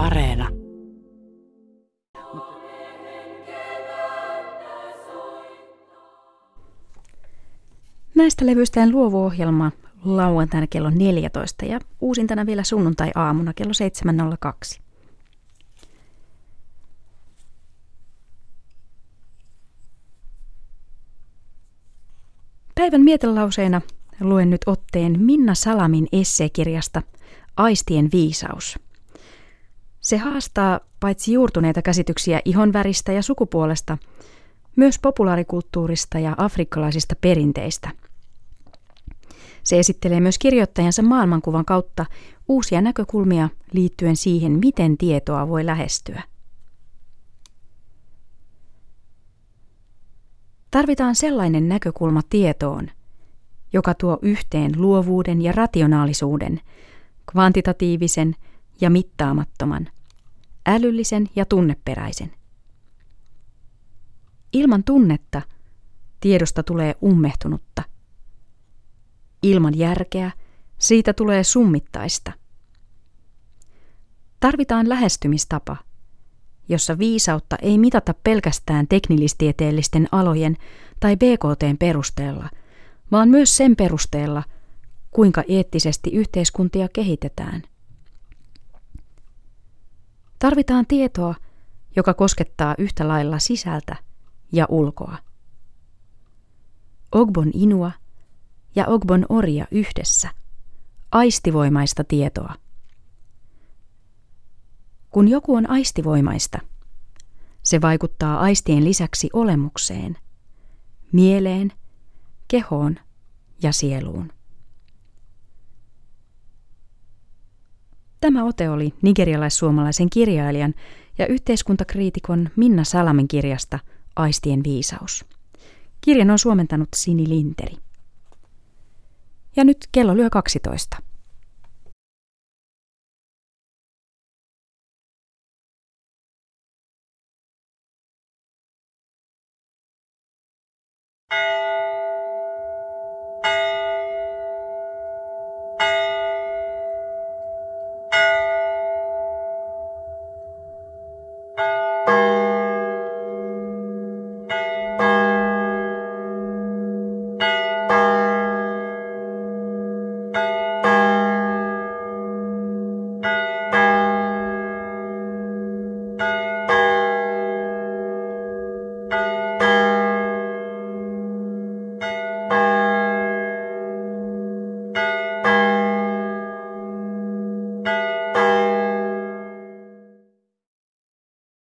Areena. Näistä levyistä luovuohjelma lauantaina kello 14 ja uusintana vielä sunnuntai-aamuna kello 7.02. Päivän mietelauseena luen nyt otteen Minna Salamin esseekirjasta Aistien viisaus. Se haastaa paitsi juurtuneita käsityksiä ihonväristä ja sukupuolesta, myös populaarikulttuurista ja afrikkalaisista perinteistä. Se esittelee myös kirjoittajansa maailmankuvan kautta uusia näkökulmia liittyen siihen, miten tietoa voi lähestyä. Tarvitaan sellainen näkökulma tietoon, joka tuo yhteen luovuuden ja rationaalisuuden, kvantitatiivisen ja mittaamattoman, älyllisen ja tunneperäisen. Ilman tunnetta tiedosta tulee ummehtunutta. Ilman järkeä siitä tulee summittaista. Tarvitaan lähestymistapa – jossa viisautta ei mitata pelkästään teknillistieteellisten alojen tai BKTn perusteella, vaan myös sen perusteella, kuinka eettisesti yhteiskuntia kehitetään. Tarvitaan tietoa, joka koskettaa yhtä lailla sisältä ja ulkoa. Ogbon Inua ja Ogbon Orja yhdessä. Aistivoimaista tietoa. Kun joku on aistivoimaista, se vaikuttaa aistien lisäksi olemukseen, mieleen, kehoon ja sieluun. Tämä ote oli nigerialais-suomalaisen kirjailijan ja yhteiskuntakriitikon Minna Salamin kirjasta Aistien viisaus. Kirjan on suomentanut Sini Linteri. Ja nyt kello lyö 12. you thank you